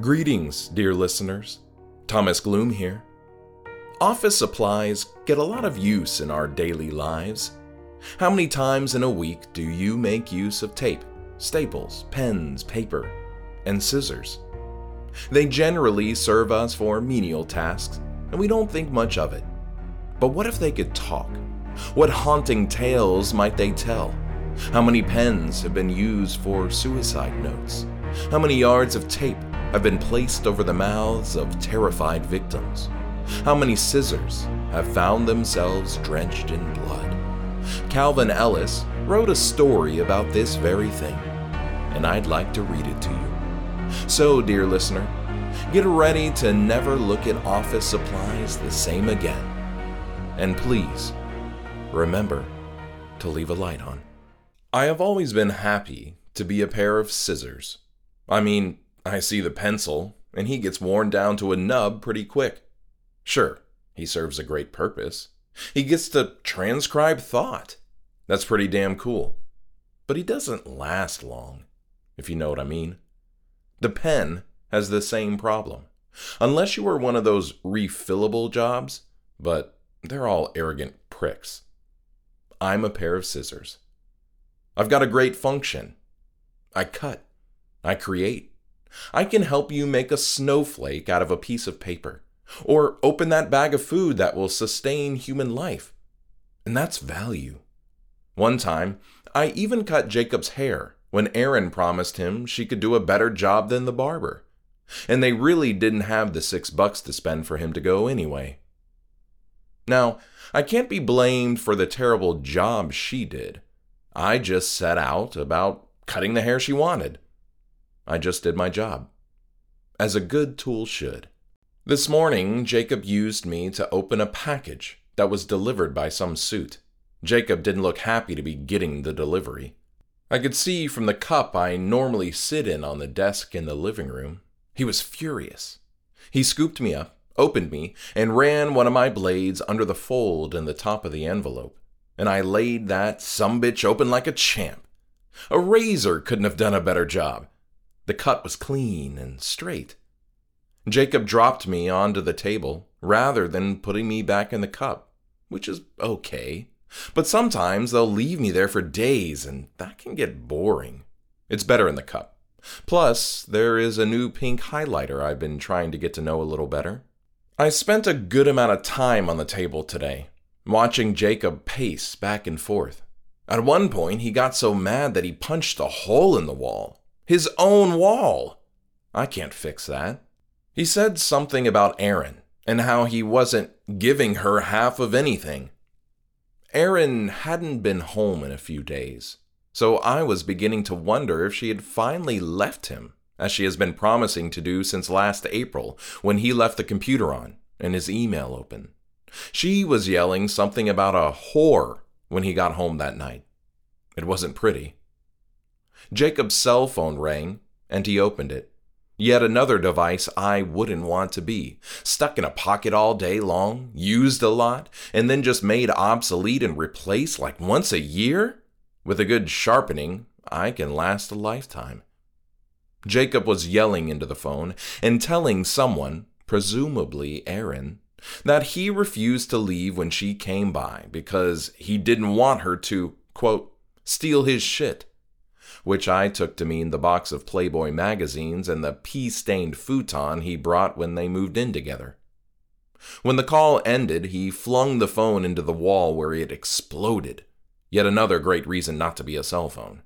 Greetings, dear listeners. Thomas Gloom here. Office supplies get a lot of use in our daily lives. How many times in a week do you make use of tape, staples, pens, paper, and scissors? They generally serve us for menial tasks, and we don't think much of it. But what if they could talk? What haunting tales might they tell? How many pens have been used for suicide notes? How many yards of tape have been placed over the mouths of terrified victims? How many scissors have found themselves drenched in blood? Kalvin Ellis wrote a story about this very thing, and I'd like to read it to you. So, dear listener, get ready to never look at office supplies the same again. And please, remember to leave a light on. I have always been happy to be a pair of scissors. I mean, I see the pencil, and he gets worn down to a nub pretty quick. Sure, he serves a great purpose. He gets to transcribe thought. That's pretty damn cool. But he doesn't last long, if you know what I mean. The pen has the same problem. Unless you are one of those refillable jobs, but they're all arrogant pricks. I'm a pair of scissors. I've got a great function. I cut. I create. I can help you make a snowflake out of a piece of paper, or open that bag of food that will sustain human life. And that's value. One time, I even cut Jacob's hair when Erin promised him she could do a better job than the barber. And they really didn't have the six bucks to spend for him to go anyway. Now, I can't be blamed for the terrible job she did. I just set out about cutting the hair she wanted. I just did my job. As a good tool should. This morning, Jacob used me to open a package that was delivered by some suit. Jacob didn't look happy to be getting the delivery. I could see from the cup I normally sit in on the desk in the living room. He was furious. He scooped me up, opened me, and ran one of my blades under the fold in the top of the envelope. And I laid that some bitch open like a champ. A razor couldn't have done a better job. The cut was clean and straight. Jacob dropped me onto the table rather than putting me back in the cup, which is okay. But sometimes they'll leave me there for days, and that can get boring. It's better in the cup. Plus, there is a new pink highlighter I've been trying to get to know a little better. I spent a good amount of time on the table today, watching Jacob pace back and forth. At one point, he got so mad that he punched a hole in the wall. His own wall. I can't fix that. He said something about Erin and how he wasn't giving her half of anything. Erin hadn't been home in a few days, so I was beginning to wonder if she had finally left him, as she has been promising to do since last April when he left the computer on and his email open. She was yelling something about a whore when he got home that night. It wasn't pretty. Jacob's cell phone rang, and he opened it. Yet another device I wouldn't want to be. Stuck in a pocket all day long, used a lot, and then just made obsolete and replaced like once a year? With a good sharpening, I can last a lifetime. Jacob was yelling into the phone and telling someone, presumably Erin, that he refused to leave when she came by because he didn't want her to, quote, steal his shit which I took to mean the box of Playboy magazines and the pee stained futon he brought when they moved in together. When the call ended, he flung the phone into the wall where it exploded. Yet another great reason not to be a cell phone.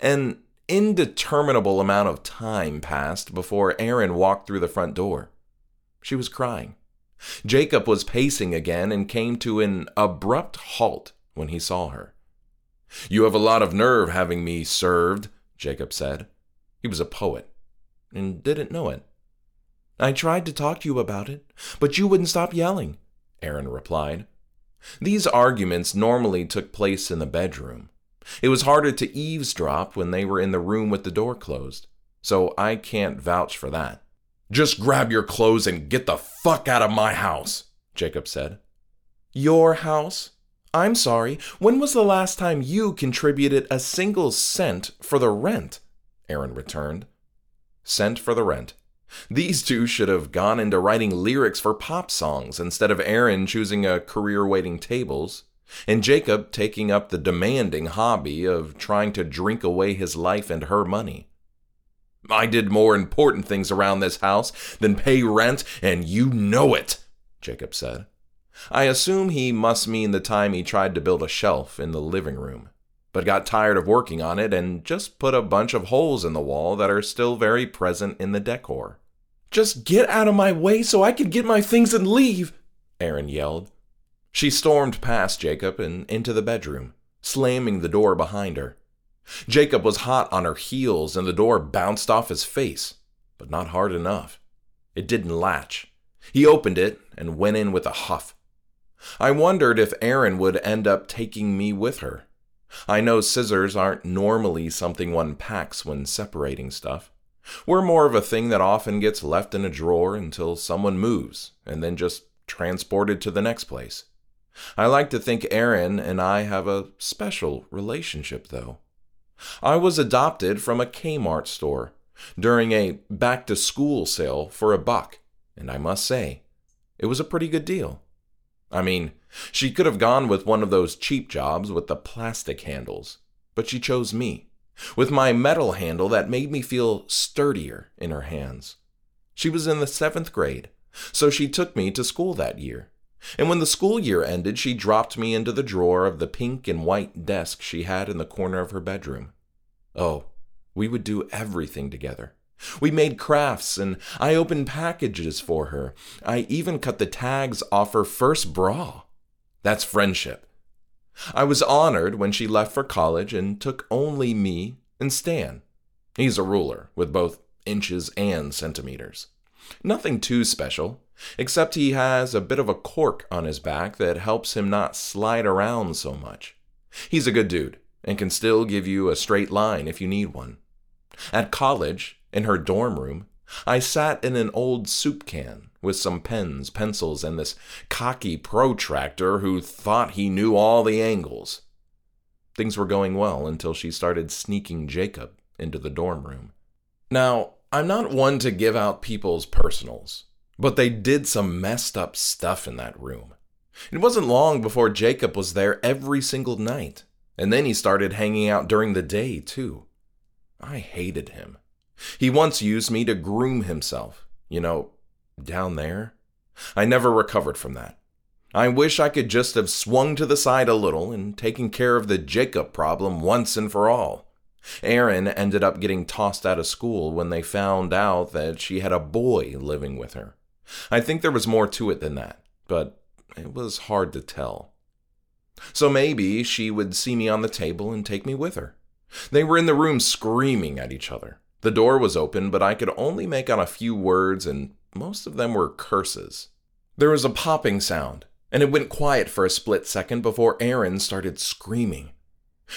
An indeterminable amount of time passed before Erin walked through the front door. She was crying. Jacob was pacing again and came to an abrupt halt when he saw her. You have a lot of nerve having me served, Jacob said. He was a poet, and didn't know it. I tried to talk to you about it, but you wouldn't stop yelling, Erin replied. These arguments normally took place in the bedroom. It was harder to eavesdrop when they were in the room with the door closed, so I can't vouch for that. Just grab your clothes and get the fuck out of my house, Jacob said. Your house? I'm sorry, when was the last time you contributed a single cent for the rent? Erin returned. Cent for the Rent. These two should have gone into writing lyrics for pop songs instead of Erin choosing a career waiting tables, and Jacob taking up the demanding hobby of trying to drink away his life and her money. I did more important things around this house than pay rent, and you know it, Jacob said. I assume he must mean the time he tried to build a shelf in the living room, but got tired of working on it and just put a bunch of holes in the wall that are still very present in the decor. Just get out of my way so I can get my things and leave, Erin yelled. She stormed past Jacob and into the bedroom, slamming the door behind her. Jacob was hot on her heels and the door bounced off his face, but not hard enough. It didn't latch. He opened it and went in with a huff. I wondered if Erin would end up taking me with her. I know scissors aren't normally something one packs when separating stuff. We're more of a thing that often gets left in a drawer until someone moves and then just transported to the next place. I like to think Erin and I have a special relationship, though. I was adopted from a Kmart store during a back to school sale for a buck, and I must say, it was a pretty good deal. I mean, she could have gone with one of those cheap jobs with the plastic handles, but she chose me, with my metal handle that made me feel sturdier in her hands. She was in the seventh grade, so she took me to school that year. And when the school year ended, she dropped me into the drawer of the pink and white desk she had in the corner of her bedroom. Oh, we would do everything together. We made crafts, and I opened packages for her. I even cut the tags off her first bra. That's friendship. I was honored when she left for college and took only me and Stan. He's a ruler with both inches and centimeters. Nothing too special, except he has a bit of a cork on his back that helps him not slide around so much. He's a good dude and can still give you a straight line if you need one. At college, in her dorm room, I sat in an old soup can with some pens, pencils, and this cocky protractor who thought he knew all the angles. Things were going well until she started sneaking Jacob into the dorm room. Now, I'm not one to give out people's personals, but they did some messed up stuff in that room. It wasn't long before Jacob was there every single night, and then he started hanging out during the day, too. I hated him. He once used me to groom himself, you know, down there. I never recovered from that. I wish I could just have swung to the side a little and taken care of the Jacob problem once and for all. Erin ended up getting tossed out of school when they found out that she had a boy living with her. I think there was more to it than that, but it was hard to tell. So maybe she would see me on the table and take me with her. They were in the room screaming at each other. The door was open, but I could only make out a few words, and most of them were curses. There was a popping sound, and it went quiet for a split second before Erin started screaming.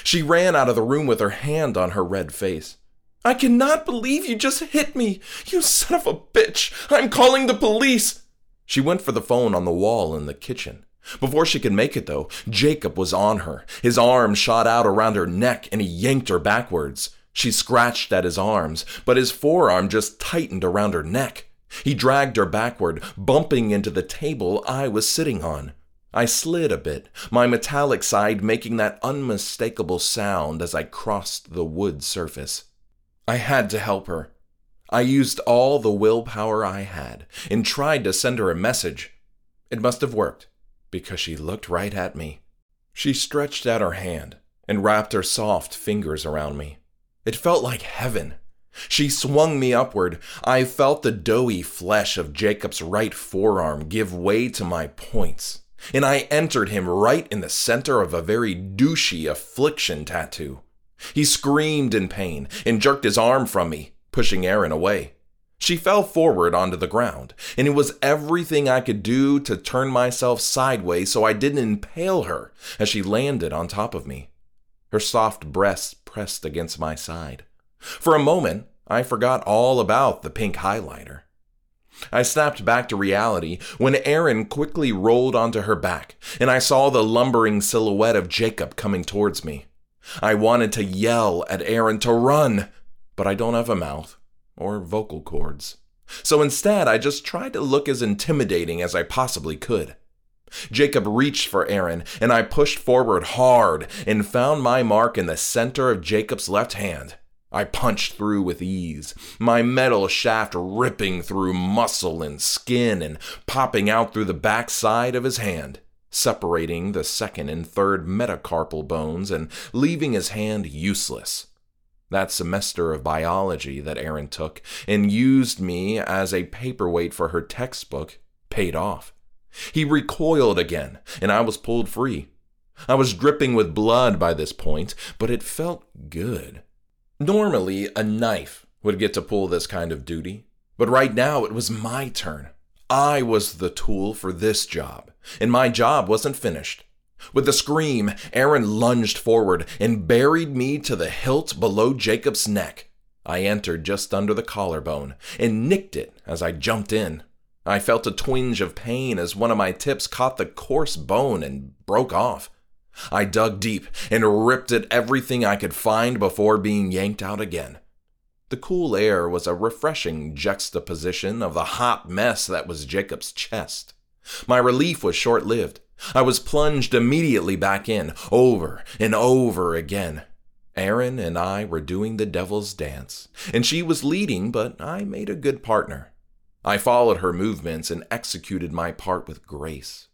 She ran out of the room with her hand on her red face. I cannot believe you just hit me! You son of a bitch! I'm calling the police! She went for the phone on the wall in the kitchen. Before she could make it, though, Jacob was on her. His arm shot out around her neck and he yanked her backwards. She scratched at his arms, but his forearm just tightened around her neck. He dragged her backward, bumping into the table I was sitting on. I slid a bit, my metallic side making that unmistakable sound as I crossed the wood surface. I had to help her. I used all the willpower I had and tried to send her a message. It must have worked, because she looked right at me. She stretched out her hand and wrapped her soft fingers around me. It felt like heaven. She swung me upward. I felt the doughy flesh of Jacob's right forearm give way to my points, and I entered him right in the center of a very douchey affliction tattoo. He screamed in pain and jerked his arm from me, pushing Erin away. She fell forward onto the ground, and it was everything I could do to turn myself sideways so I didn't impale her as she landed on top of me. Her soft breast pressed against my side. For a moment, I forgot all about the pink highlighter. I snapped back to reality when Erin quickly rolled onto her back, and I saw the lumbering silhouette of Jacob coming towards me. I wanted to yell at Erin to run, but I don't have a mouth, or vocal cords. So instead, I just tried to look as intimidating as I possibly could. Jacob reached for Erin, and I pushed forward hard and found my mark in the center of Jacob's left hand. I punched through with ease, my metal shaft ripping through muscle and skin and popping out through the back side of his hand, separating the second and third metacarpal bones and leaving his hand useless. That semester of biology that Erin took and used me as a paperweight for her textbook paid off. He recoiled again, and I was pulled free. I was dripping with blood by this point, but it felt good. Normally, a knife would get to pull this kind of duty, but right now it was my turn. I was the tool for this job, and my job wasn't finished. With a scream, Erin lunged forward and buried me to the hilt below Jacob's neck. I entered just under the collarbone and nicked it as I jumped in. I felt a twinge of pain as one of my tips caught the coarse bone and broke off. I dug deep and ripped at everything I could find before being yanked out again. The cool air was a refreshing juxtaposition of the hot mess that was Jacob's chest. My relief was short lived. I was plunged immediately back in, over and over again. Erin and I were doing the devil's dance, and she was leading, but I made a good partner. I followed her movements and executed my part with grace.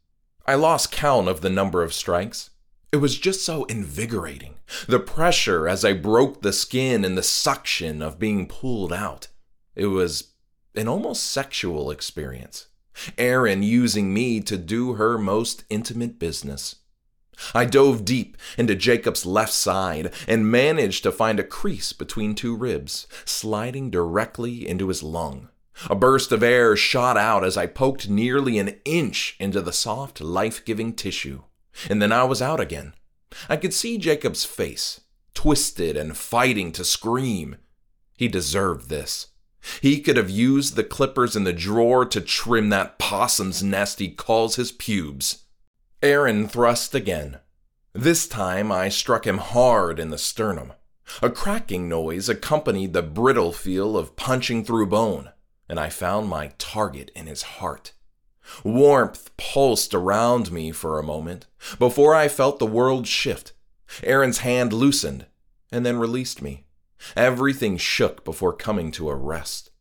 I lost count of the number of strikes. It was just so invigorating. The pressure as I broke the skin and the suction of being pulled out. It was an almost sexual experience. Erin using me to do her most intimate business. I dove deep into Jacob's left side and managed to find a crease between two ribs, sliding directly into his lung. A burst of air shot out as I poked nearly an inch into the soft, life giving tissue, and then I was out again. I could see Jacob's face, twisted and fighting to scream. He deserved this. He could have used the clippers in the drawer to trim that possum's nest he calls his pubes. Erin thrust again. This time I struck him hard in the sternum. A cracking noise accompanied the brittle feel of punching through bone and I found my target in his heart. Warmth pulsed around me for a moment before I felt the world shift. Erin's hand loosened and then released me. Everything shook before coming to a rest.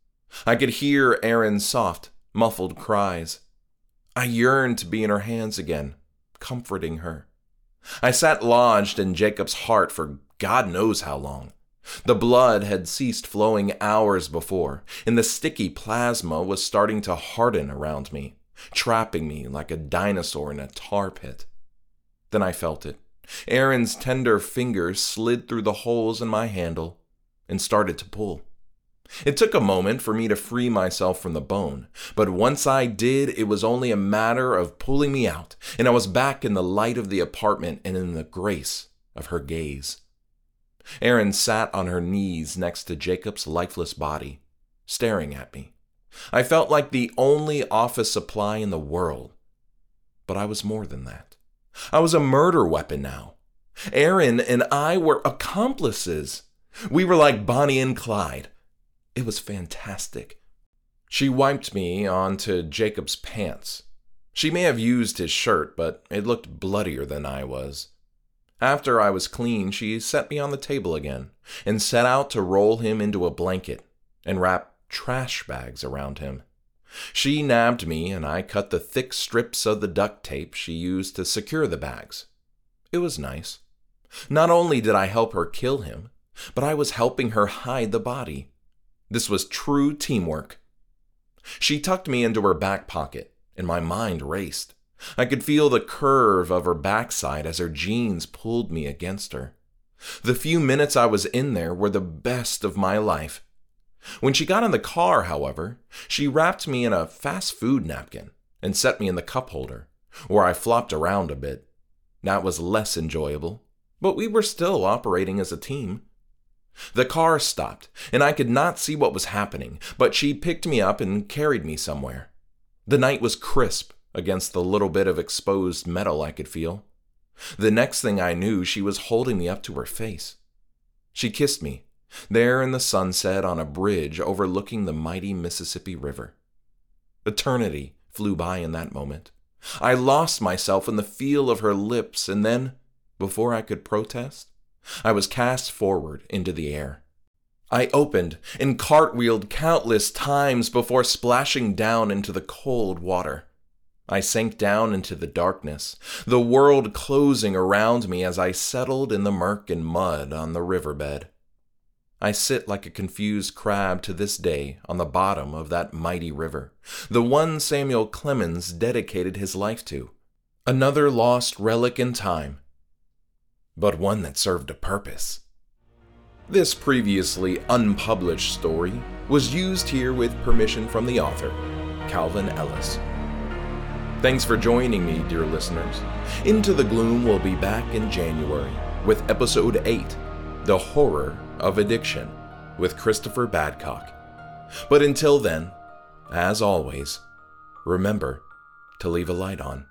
I could hear Erin's soft, muffled cries. I yearned to be in her hands again, comforting her. I sat lodged in Jacob's heart for God knows how long. The blood had ceased flowing hours before, and the sticky plasma was starting to harden around me, trapping me like a dinosaur in a tar pit. Then I felt it. Erin's tender fingers slid through the holes in my handle and started to pull. It took a moment for me to free myself from the bone, but once I did, it was only a matter of pulling me out, and I was back in the light of the apartment and in the grace of her gaze. Erin sat on her knees next to Jacob's lifeless body, staring at me. I felt like the only office supply in the world. But I was more than that. I was a murder weapon now. Erin and I were accomplices. We were like Bonnie and Clyde. It was fantastic. She wiped me onto Jacob's pants. She may have used his shirt, but it looked bloodier than I was. After I was clean, she set me on the table again and set out to roll him into a blanket and wrap trash bags around him. She nabbed me, and I cut the thick strips of the duct tape she used to secure the bags. It was nice. Not only did I help her kill him, but I was helping her hide the body. This was true teamwork. She tucked me into her back pocket, and my mind raced. I could feel the curve of her backside as her jeans pulled me against her. The few minutes I was in there were the best of my life. When she got in the car, however, she wrapped me in a fast food napkin and set me in the cup holder, where I flopped around a bit. That was less enjoyable, but we were still operating as a team. The car stopped, and I could not see what was happening, but she picked me up and carried me somewhere. The night was crisp against the little bit of exposed metal I could feel. The next thing I knew, she was holding me up to her face. She kissed me, there in the sunset on a bridge overlooking the mighty Mississippi River. Eternity flew by in that moment. I lost myself in the feel of her lips, and then, before I could protest, I was cast forward into the air. I opened and cartwheeled countless times before splashing down into the cold water. I sank down into the darkness, the world closing around me as I settled in the murk and mud on the riverbed. I sit like a confused crab to this day on the bottom of that mighty river, the one Samuel Clemens dedicated his life to. Another lost relic in time, but one that served a purpose. This previously unpublished story was used here with permission from the author, Kalvin Ellis. Thanks for joining me, dear listeners. Into the Gloom will be back in January with episode 8 The Horror of Addiction with Christopher Badcock. But until then, as always, remember to leave a light on.